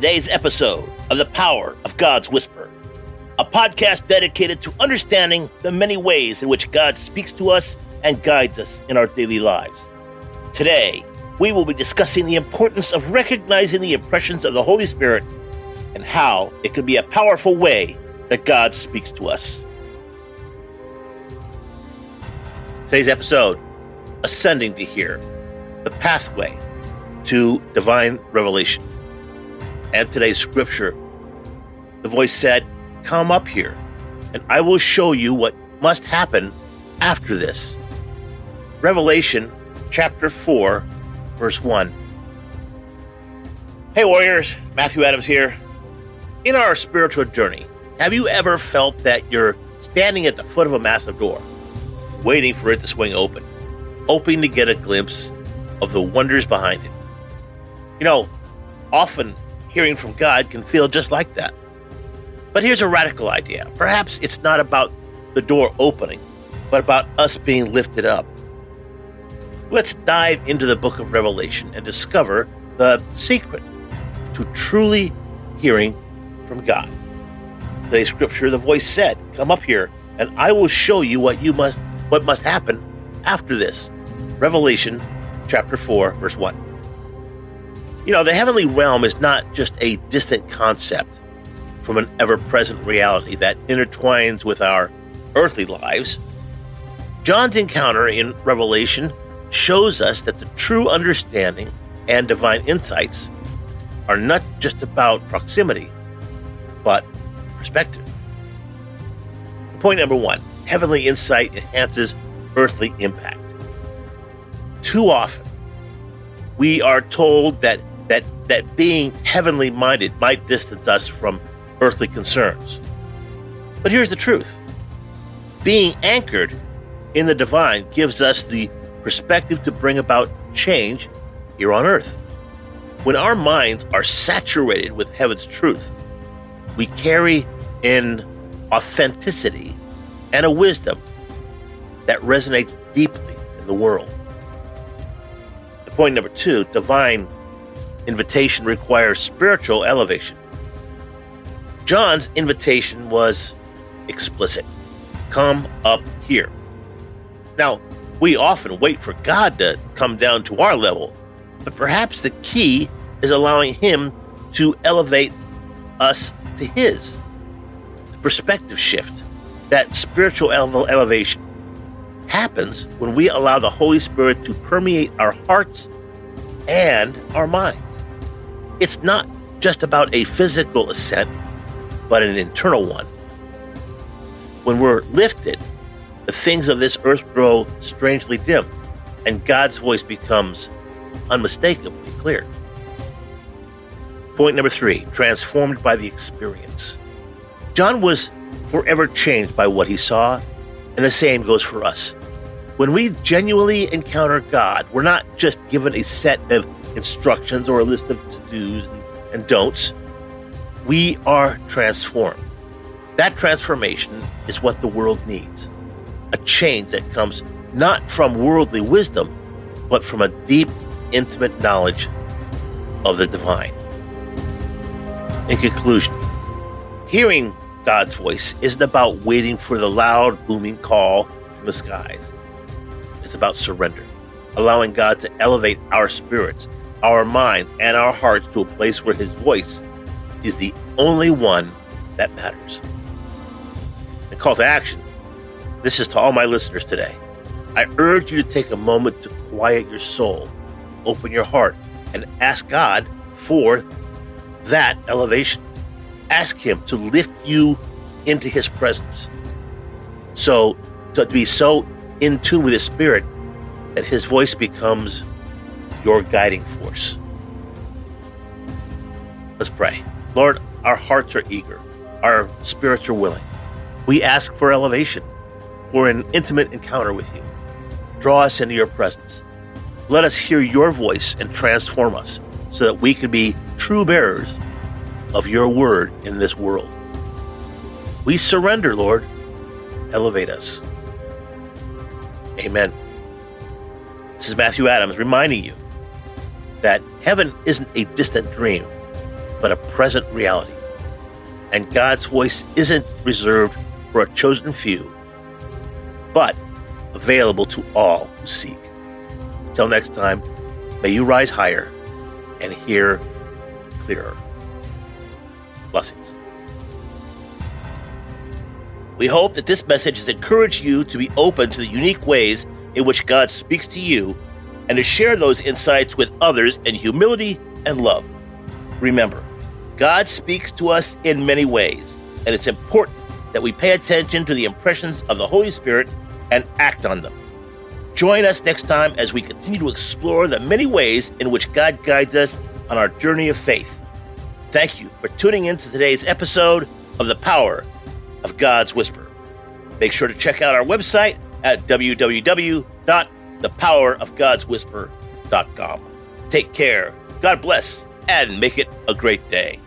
Today's episode of The Power of God's Whisper, a podcast dedicated to understanding the many ways in which God speaks to us and guides us in our daily lives. Today, we will be discussing the importance of recognizing the impressions of the Holy Spirit and how it can be a powerful way that God speaks to us. Today's episode Ascending to Hear, the pathway to divine revelation. And today's scripture, the voice said, Come up here, and I will show you what must happen after this. Revelation chapter 4, verse 1. Hey, warriors, Matthew Adams here. In our spiritual journey, have you ever felt that you're standing at the foot of a massive door, waiting for it to swing open, hoping to get a glimpse of the wonders behind it? You know, often hearing from God can feel just like that. But here's a radical idea. Perhaps it's not about the door opening, but about us being lifted up. Let's dive into the book of Revelation and discover the secret to truly hearing from God. Today's scripture, the voice said, Come up here, and I will show you what you must what must happen after this. Revelation chapter 4, verse 1. You know, the heavenly realm is not just a distant concept from an ever present reality that intertwines with our earthly lives. John's encounter in Revelation shows us that the true understanding and divine insights are not just about proximity, but perspective. Point number one heavenly insight enhances earthly impact. Too often, we are told that that, being heavenly minded might distance us from earthly concerns. But here's the truth being anchored in the divine gives us the perspective to bring about change here on earth. When our minds are saturated with heaven's truth, we carry an authenticity and a wisdom that resonates deeply in the world. The point number two divine invitation requires spiritual elevation. John's invitation was explicit come up here. Now, we often wait for God to come down to our level, but perhaps the key is allowing Him to elevate us to His. The perspective shift, that spiritual ele- elevation, happens when we allow the Holy Spirit to permeate our hearts and our minds. It's not just about a physical ascent, but an internal one. When we're lifted, the things of this earth grow strangely dim, and God's voice becomes unmistakably clear. Point number three transformed by the experience. John was forever changed by what he saw, and the same goes for us. When we genuinely encounter God, we're not just given a set of instructions or a list of to dos and don'ts. We are transformed. That transformation is what the world needs a change that comes not from worldly wisdom, but from a deep, intimate knowledge of the divine. In conclusion, hearing God's voice isn't about waiting for the loud, booming call from the skies. It's about surrender, allowing God to elevate our spirits our minds, and our hearts to a place where His voice is the only one that matters. And call to action this is to all my listeners today. I urge you to take a moment to quiet your soul, open your heart, and ask God for that elevation. Ask Him to lift you into His presence. So, to be so in tune with His Spirit that His voice becomes your guiding force. Let's pray. Lord, our hearts are eager, our spirits are willing. We ask for elevation, for an intimate encounter with you. Draw us into your presence. Let us hear your voice and transform us so that we can be true bearers of your word in this world. We surrender, Lord. Elevate us. Amen. This is Matthew Adams reminding you that heaven isn't a distant dream, but a present reality. And God's voice isn't reserved for a chosen few, but available to all who seek. Until next time, may you rise higher and hear clearer. Blessings. We hope that this message has encouraged you to be open to the unique ways in which God speaks to you and to share those insights with others in humility and love. Remember, God speaks to us in many ways, and it's important that we pay attention to the impressions of the Holy Spirit and act on them. Join us next time as we continue to explore the many ways in which God guides us on our journey of faith. Thank you for tuning in to today's episode of The Power of God's Whisper. Make sure to check out our website at www.thepowerofgodswhisper.com. Take care, God bless, and make it a great day.